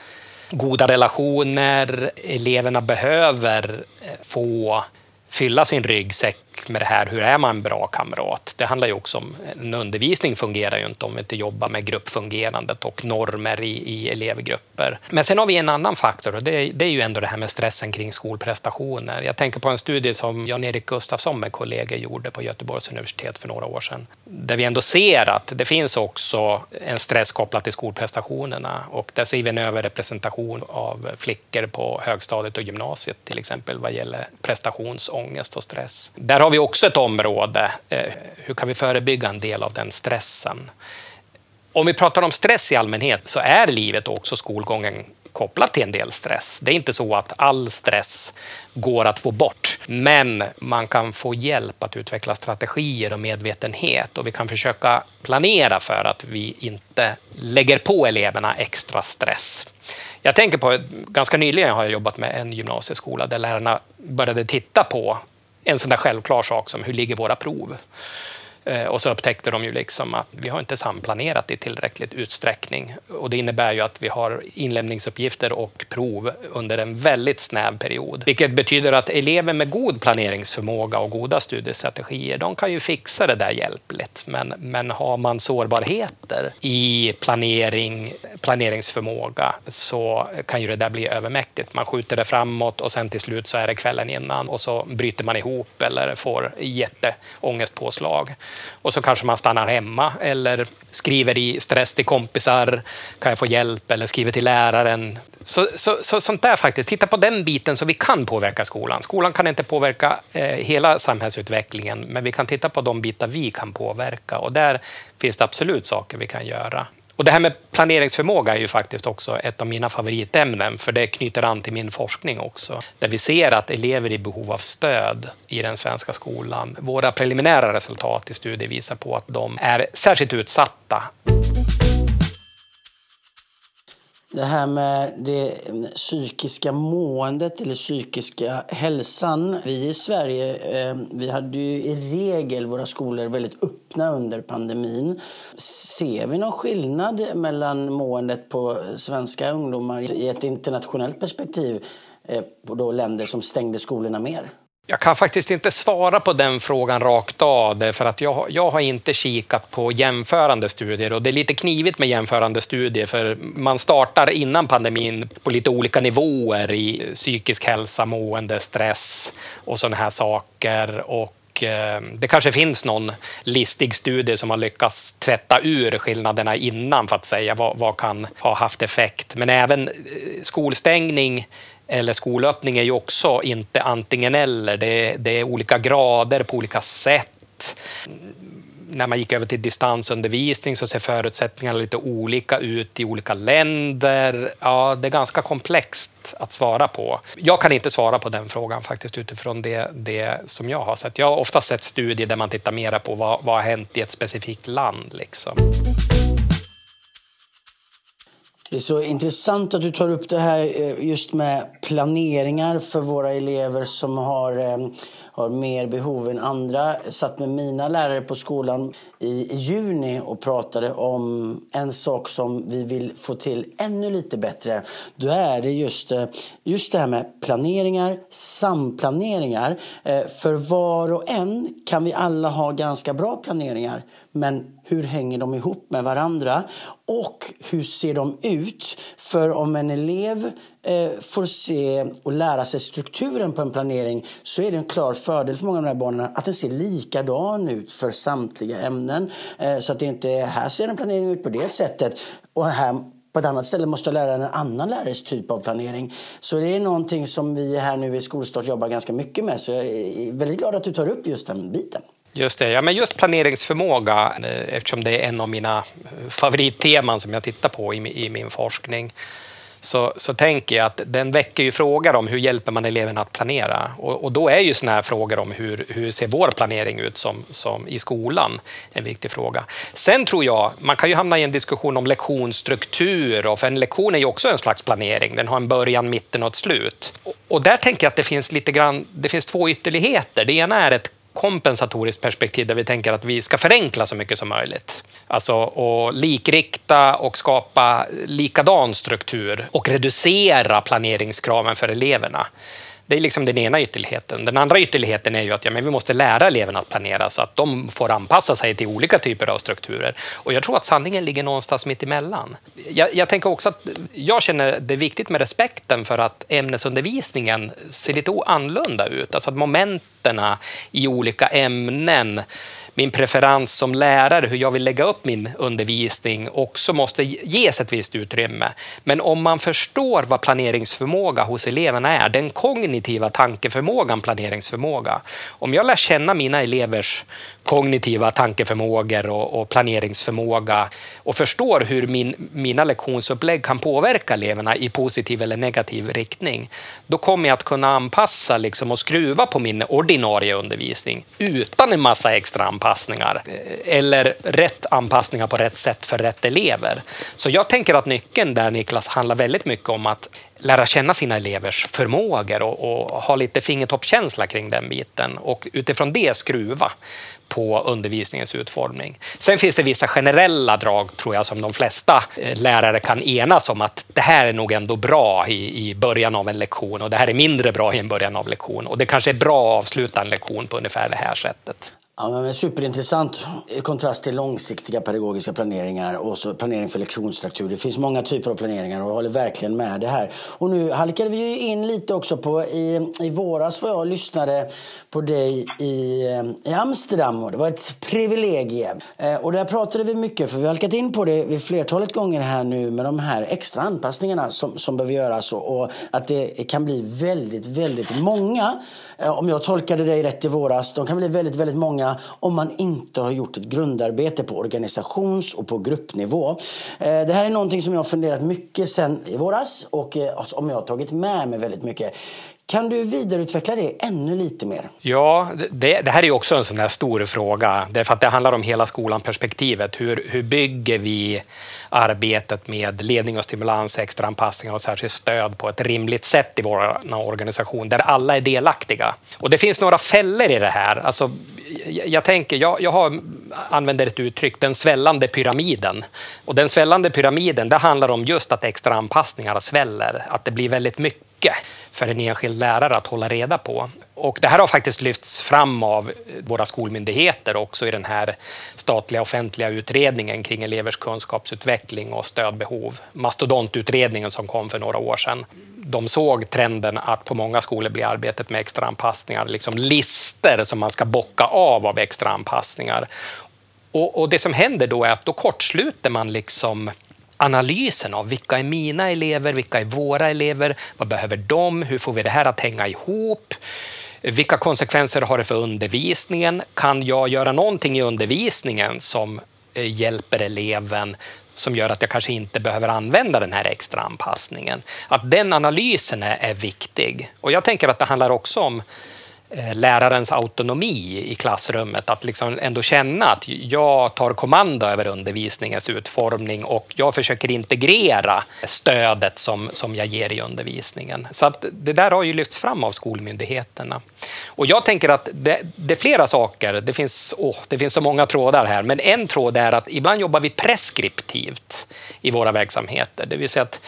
goda relationer. Eleverna behöver eh, få fylla sin ryggsäck med det här, hur är man en bra kamrat? Det handlar ju också om, en undervisning fungerar ju inte om vi inte jobbar med gruppfungerandet och normer i, i elevgrupper. Men sen har vi en annan faktor och det, det, är ju ändå det här med stressen kring skolprestationer. Jag tänker på en studie som Jan-Erik Gustafsson med kollegor gjorde på Göteborgs universitet för några år sedan, där vi ändå ser att det finns också en stress kopplat till skolprestationerna och där ser vi en överrepresentation av flickor på högstadiet och gymnasiet till exempel vad gäller prestationsångest och stress. Där har vi också ett område. Eh, hur kan vi förebygga en del av den stressen? Om vi pratar om stress i allmänhet så är livet och också skolgången kopplat till en del stress. Det är inte så att all stress går att få bort, men man kan få hjälp att utveckla strategier och medvetenhet och vi kan försöka planera för att vi inte lägger på eleverna extra stress. Jag tänker på, ganska nyligen har jag jobbat med en gymnasieskola där lärarna började titta på en sån där självklar sak som hur ligger våra prov? Eh, och så upptäckte de ju liksom att vi har inte samplanerat i tillräckligt utsträckning. Och det innebär ju att vi har inlämningsuppgifter och prov under en väldigt snäv period. Vilket betyder att elever med god planeringsförmåga och goda studiestrategier, de kan ju fixa det där hjälpligt. Men, men har man sårbarheter i planering, planeringsförmåga så kan ju det där bli övermäktigt. Man skjuter det framåt och sen till slut så är det kvällen innan och så bryter man ihop eller får jätteångestpåslag. Och så kanske man stannar hemma eller skriver i stress till kompisar, kan jag få hjälp? Eller skriver till läraren. Så, så, så, sånt där faktiskt. Titta på den biten så vi kan påverka skolan. Skolan kan inte påverka eh, hela samhällsutvecklingen, men vi kan titta på de bitar vi kan påverka. Och där finns det absolut saker vi kan göra. Och det här med planeringsförmåga är ju faktiskt också ett av mina favoritämnen, för det knyter an till min forskning också, där vi ser att elever i behov av stöd i den svenska skolan, våra preliminära resultat i studier visar på att de är särskilt utsatta. Det här med det psykiska måendet eller psykiska hälsan. Vi i Sverige, eh, vi hade ju i regel våra skolor väldigt öppna under pandemin. Ser vi någon skillnad mellan måendet på svenska ungdomar i ett internationellt perspektiv eh, på då länder som stängde skolorna mer? Jag kan faktiskt inte svara på den frågan rakt av, för att jag, jag har inte kikat på jämförande studier och det är lite knivigt med jämförande studier för man startar innan pandemin på lite olika nivåer i psykisk hälsa, mående, stress och sådana här saker. Och eh, det kanske finns någon listig studie som har lyckats tvätta ur skillnaderna innan för att säga vad, vad kan ha haft effekt. Men även eh, skolstängning eller skolöppning är ju också inte antingen eller. Det är, det är olika grader på olika sätt. När man gick över till distansundervisning så ser förutsättningarna lite olika ut i olika länder. Ja, det är ganska komplext att svara på. Jag kan inte svara på den frågan faktiskt utifrån det, det som jag har sett. Jag har ofta sett studier där man tittar mer på vad, vad har hänt i ett specifikt land. Liksom. Det är så intressant att du tar upp det här eh, just med planeringar för våra elever som har, eh, har mer behov än andra. Jag satt med mina lärare på skolan i juni och pratade om en sak som vi vill få till ännu lite bättre. Då är det just, eh, just det här med planeringar, samplaneringar. För var och en kan vi alla ha ganska bra planeringar. Men hur hänger de ihop med varandra? Och hur ser de ut? För om en elev eh, får se och lära sig strukturen på en planering så är det en klar fördel för många av de här barnen att den ser likadan ut för samtliga ämnen. Eh, så att det inte är här ser en planering ut på det sättet och här på ett annat ställe måste läraren en annan lärares typ av planering. Så det är någonting som vi här nu i Skolstart jobbar ganska mycket med. Så jag är väldigt glad att du tar upp just den biten. Just det, ja, men just planeringsförmåga, eh, eftersom det är en av mina eh, favoritteman som jag tittar på i, i min forskning, så, så tänker jag att den väcker ju frågor om hur hjälper man eleverna att planera. Och, och då är ju sådana här frågor om hur, hur ser vår planering ut som, som i skolan en viktig fråga. Sen tror jag, man kan ju hamna i en diskussion om lektionsstruktur, och för en lektion är ju också en slags planering. Den har en början, mitten och ett slut. Och, och där tänker jag att det finns lite grann, det finns två ytterligheter. Det ena är ett kompensatoriskt perspektiv där vi tänker att vi ska förenkla så mycket som möjligt. Alltså att likrikta och skapa likadan struktur och reducera planeringskraven för eleverna. Det är liksom den ena ytterligheten. Den andra ytterligheten är ju att ja, men vi måste lära eleverna att planera så att de får anpassa sig till olika typer av strukturer. Och jag tror att sanningen ligger någonstans mitt emellan. Jag, jag tänker också att jag känner det är viktigt med respekten för att ämnesundervisningen ser lite annorlunda ut. Alltså att momenten i olika ämnen min preferens som lärare, hur jag vill lägga upp min undervisning också måste ges ett visst utrymme. Men om man förstår vad planeringsförmåga hos eleverna är, den kognitiva tankeförmågan planeringsförmåga. Om jag lär känna mina elevers kognitiva tankeförmågor och, och planeringsförmåga och förstår hur min, mina lektionsupplägg kan påverka eleverna i positiv eller negativ riktning, då kommer jag att kunna anpassa liksom, och skruva på min ordinarie undervisning utan en massa extra anpassningar eller rätt anpassningar på rätt sätt för rätt elever. Så jag tänker att nyckeln där, Niklas, handlar väldigt mycket om att lära känna sina elevers förmågor och, och ha lite fingertoppskänsla kring den biten och utifrån det skruva på undervisningens utformning. Sen finns det vissa generella drag, tror jag, som de flesta eh, lärare kan enas om att det här är nog ändå bra i, i början av en lektion och det här är mindre bra i en början av lektion och det kanske är bra att avsluta en lektion på ungefär det här sättet. Ja, men superintressant i kontrast till långsiktiga pedagogiska planeringar och så planering för lektionsstruktur. Det finns många typer av planeringar och jag håller verkligen med det här. Och nu halkade vi in lite också på i, i våras var jag lyssnade på dig i, i Amsterdam och det var ett privilegium. Eh, och där pratade vi mycket för vi har halkat in på det vid flertalet gånger här nu med de här extra anpassningarna som, som behöver göras och, och att det kan bli väldigt, väldigt många. Eh, om jag tolkade dig rätt i våras, de kan bli väldigt, väldigt många om man inte har gjort ett grundarbete på organisations och på gruppnivå. Eh, det här är någonting som jag har funderat mycket sedan i våras och eh, som jag har tagit med mig väldigt mycket. Kan du vidareutveckla det ännu lite mer? Ja, det, det här är också en sån där stor fråga. Därför att det handlar om hela skolan-perspektivet. Hur, hur bygger vi arbetet med ledning och stimulans, extra anpassningar och särskilt stöd på ett rimligt sätt i vår organisation där alla är delaktiga? Och det finns några fällor i det här. Alltså, jag, jag tänker, jag, jag har, använder ett uttryck, den svällande pyramiden. Och den svällande pyramiden, det handlar om just att extra anpassningar sväller, att det blir väldigt mycket för en enskild lärare att hålla reda på. Och det här har faktiskt lyfts fram av våra skolmyndigheter också i den här statliga offentliga utredningen kring elevers kunskapsutveckling och stödbehov. Mastodontutredningen som kom för några år sedan. De såg trenden att på många skolor blir arbetet med extraanpassningar liksom lister som man ska bocka av av extraanpassningar. Och, och det som händer då är att då kortsluter man liksom analysen av vilka är mina elever, vilka är våra elever, vad behöver de, hur får vi det här att hänga ihop? Vilka konsekvenser har det för undervisningen? Kan jag göra någonting i undervisningen som eh, hjälper eleven som gör att jag kanske inte behöver använda den här extra anpassningen? Att den analysen är, viktig. Och jag tänker att det handlar också om Eh, lärarens autonomi i klassrummet. Att liksom ändå känna att jag tar kommando över undervisningens utformning och jag försöker integrera stödet som, som jag ger i undervisningen. Så att det där har ju lyfts fram av skolmyndigheterna. Och jag tänker att det, det är flera saker. Det finns, oh, det finns så många trådar här, men en tråd är att ibland jobbar vi preskriptivt i våra verksamheter. Det vill säga att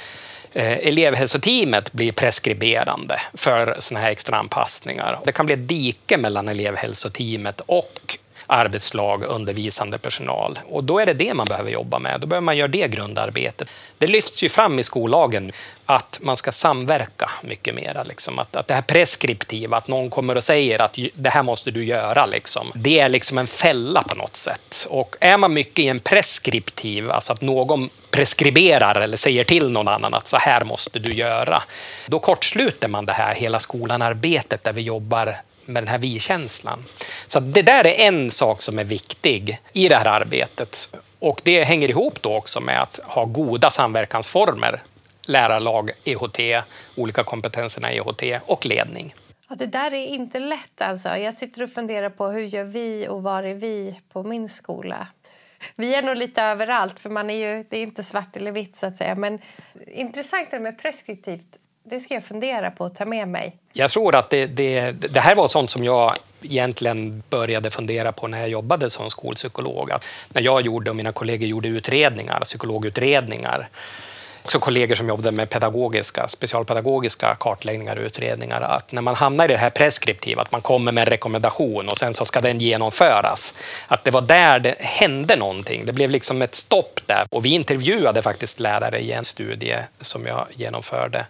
Eh, elevhälsoteamet blir preskriberande för såna här extra anpassningar. Det kan bli ett dike mellan elevhälsoteamet och arbetslag, undervisande personal. Och då är det det man behöver jobba med. Då behöver man göra det grundarbetet. Det lyfts ju fram i skollagen att man ska samverka mycket mer. Liksom. Att, att det här preskriptiva, att någon kommer och säger att det här måste du göra, liksom. det är liksom en fälla på något sätt. Och är man mycket i en preskriptiv, alltså att någon preskriberar eller säger till någon annan att så här måste du göra, då kortsluter man det här hela skolan-arbetet där vi jobbar med den här vi-känslan. Så det där är en sak som är viktig i det här arbetet. Och det hänger ihop då också med att ha goda samverkansformer. Lärarlag, EHT, olika kompetenserna i EHT och ledning. Ja, det där är inte lätt. Alltså. Jag sitter och funderar på hur gör vi och var är vi på min skola. Vi är nog lite överallt, för man är ju, det är inte svart eller vitt. så att säga. Men intressant det med preskriptivt det ska jag fundera på och ta med mig. Jag tror att det, det, det här var sånt som jag egentligen började fundera på när jag jobbade som skolpsykolog. Att när jag gjorde och mina kollegor gjorde utredningar, psykologutredningar, också kollegor som jobbade med pedagogiska, specialpedagogiska kartläggningar och utredningar, att när man hamnar i det här preskriptiva, att man kommer med en rekommendation och sen så ska den genomföras, att det var där det hände någonting. Det blev liksom ett stopp där. Och vi intervjuade faktiskt lärare i en studie som jag genomförde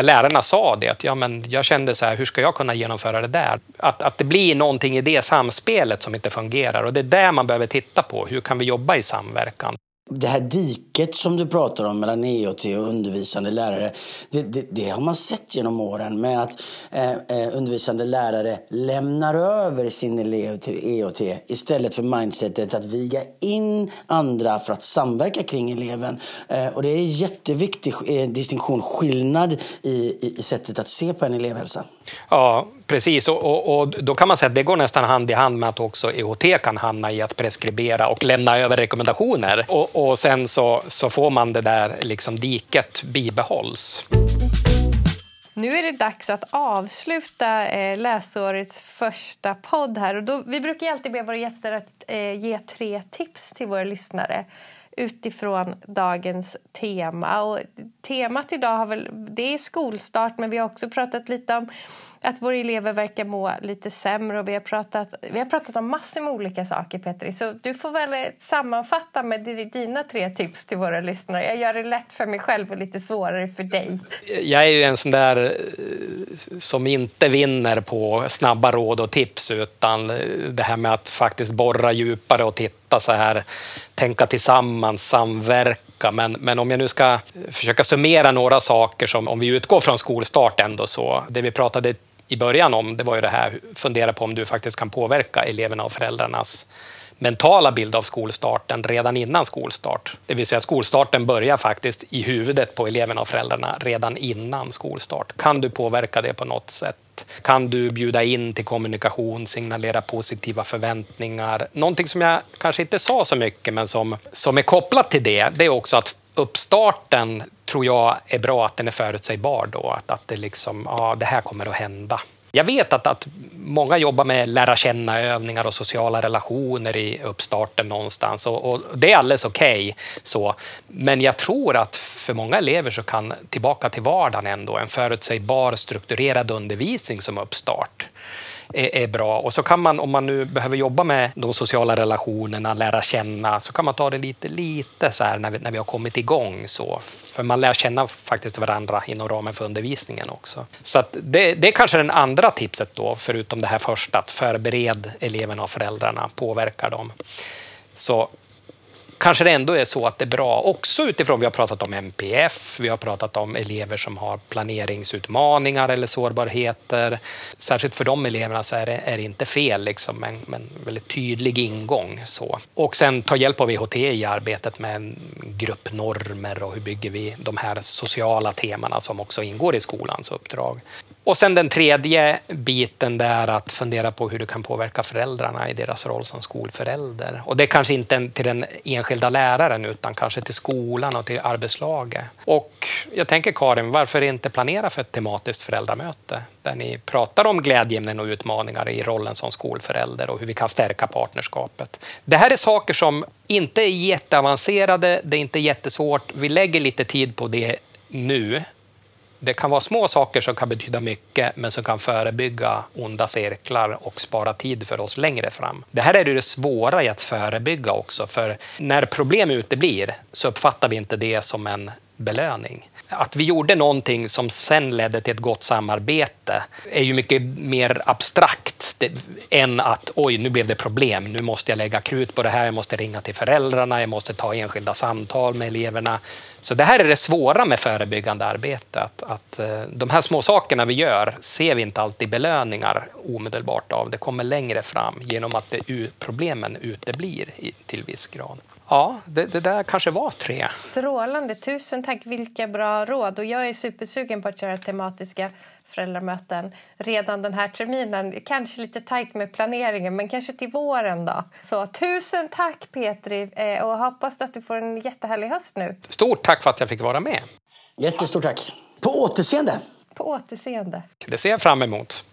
där lärarna sa det, att ja, men jag kände så här, hur ska jag kunna genomföra det där? Att, att det blir någonting i det samspelet som inte fungerar och det är där man behöver titta på. Hur kan vi jobba i samverkan? Det här diket som du pratar om mellan EOT och undervisande lärare, det, det, det har man sett genom åren med att eh, eh undervisande lärare lämnar över sin elev till EOT istället för mindsetet att viga in andra för att samverka kring eleven. Eh, och det är en jätteviktig eh, distinktion, skillnad i, i, i sättet att se på en elevhälsa. Ja, precis. Och, och, och, då kan man säga att det går nästan hand i hand med att också EHT kan hamna i att preskribera och lämna över rekommendationer. Och, och sen så, så får man det där liksom diket bibehålls. Nu är det dags att avsluta eh, läsårets första podd här. Och då, vi brukar alltid be våra gäster att eh, ge tre tips till våra lyssnare utifrån dagens tema. Och temat idag har väl, det är skolstart men vi har också pratat lite om att våra elever verkar må lite sämre. Och vi, har pratat, vi har pratat om massor med olika saker, Petri. Så du får väl sammanfatta med dina tre tips till våra lyssnare. Jag gör det lätt för mig själv och lite svårare för dig. Jag är ju en sån där eh, som inte vinner på snabba råd och tips utan eh, det här med att faktiskt borra djupare och titta så här, tänka tillsammans, samverka. Men, men om jag nu ska försöka summera några saker som, om vi utgår från skolstart ändå så, det vi pratade i början om, det var ju det här, fundera på om du faktiskt kan påverka eleverna och föräldrarnas mentala bild av skolstarten redan innan skolstart. Det vill säga skolstarten börjar faktiskt i huvudet på eleverna och föräldrarna redan innan skolstart. Kan du påverka det på något sätt? Kan du bjuda in till kommunikation, signalera positiva förväntningar? Någonting som jag kanske inte sa så mycket, men som, som är kopplat till det, det är också att uppstarten tror jag är bra att den är förutsägbar då. Att, att det liksom, ja, det här kommer att hända. Jag vet att, att många jobbar med lära känna-övningar och sociala relationer i uppstarten någonstans. Och, och det är alldeles okej. Okay, Men jag tror att för många elever så kan tillbaka till vardagen ändå en förutsägbar strukturerad undervisning som uppstart är, är, bra. Och så kan man, om man nu behöver jobba med de sociala relationerna, lära känna, så kan man ta det lite, lite så här när vi, när vi har kommit igång. Så. För man lär känna faktiskt varandra inom ramen för undervisningen också. Så det, det är kanske det andra tipset då, förutom det här första, att förbered eleverna och föräldrarna, påverka dem. Så kanske det ändå är så att det är bra, också utifrån vi har pratat om MPF, vi har pratat om elever som har planeringsutmaningar eller sårbarheter. Särskilt för de eleverna så är det, är det inte fel, liksom, men, men väldigt tydlig ingång. Så. Och sen ta hjälp av VHT i arbetet med gruppnormer och hur bygger vi de här sociala temana som också ingår i skolans uppdrag. Och sen den tredje biten det är att fundera på hur du kan påverka föräldrarna i deras roll som skolförälder. Och det är kanske inte till den enskilda läraren utan kanske till skolan och till arbetslaget. Och jag tänker Karin, varför inte planera för ett tematiskt föräldramöte där ni pratar om glädjeämnen och utmaningar i rollen som skolförälder och hur vi kan stärka partnerskapet. Det här är saker som inte är jätteavancerade, det är inte jättesvårt. Vi lägger lite tid på det nu det kan vara små saker som kan betyda mycket, men som kan förebygga onda cirklar och spara tid för oss längre fram. Det här är det svåra i att förebygga också, för när problem uteblir så uppfattar vi inte det som en belöning. Att vi gjorde någonting som sen ledde till ett gott samarbete är ju mycket mer abstrakt än att oj, nu blev det problem, nu måste jag lägga krut på det här, jag måste ringa till föräldrarna, jag måste ta enskilda samtal med eleverna. Så det här är det svåra med förebyggande arbete, att, att eh, de här små sakerna vi gör ser vi inte alltid belöningar omedelbart av. Det kommer längre fram genom att det, problemen uteblir till viss grad. Ja, det, det, där kanske var tre. Strålande. Tusen tack. Vilka bra råd. Och jag är supersugen på att köra tematiska föräldramöten redan den här terminen. Kanske lite tajt med planeringen, men kanske till våren. då. Så Tusen tack, Petri, eh, och hoppas att du får en jättehärlig höst nu. Stort tack för att jag fick vara med. Jättestort tack. På återseende. På återseende. Det ser jag fram emot.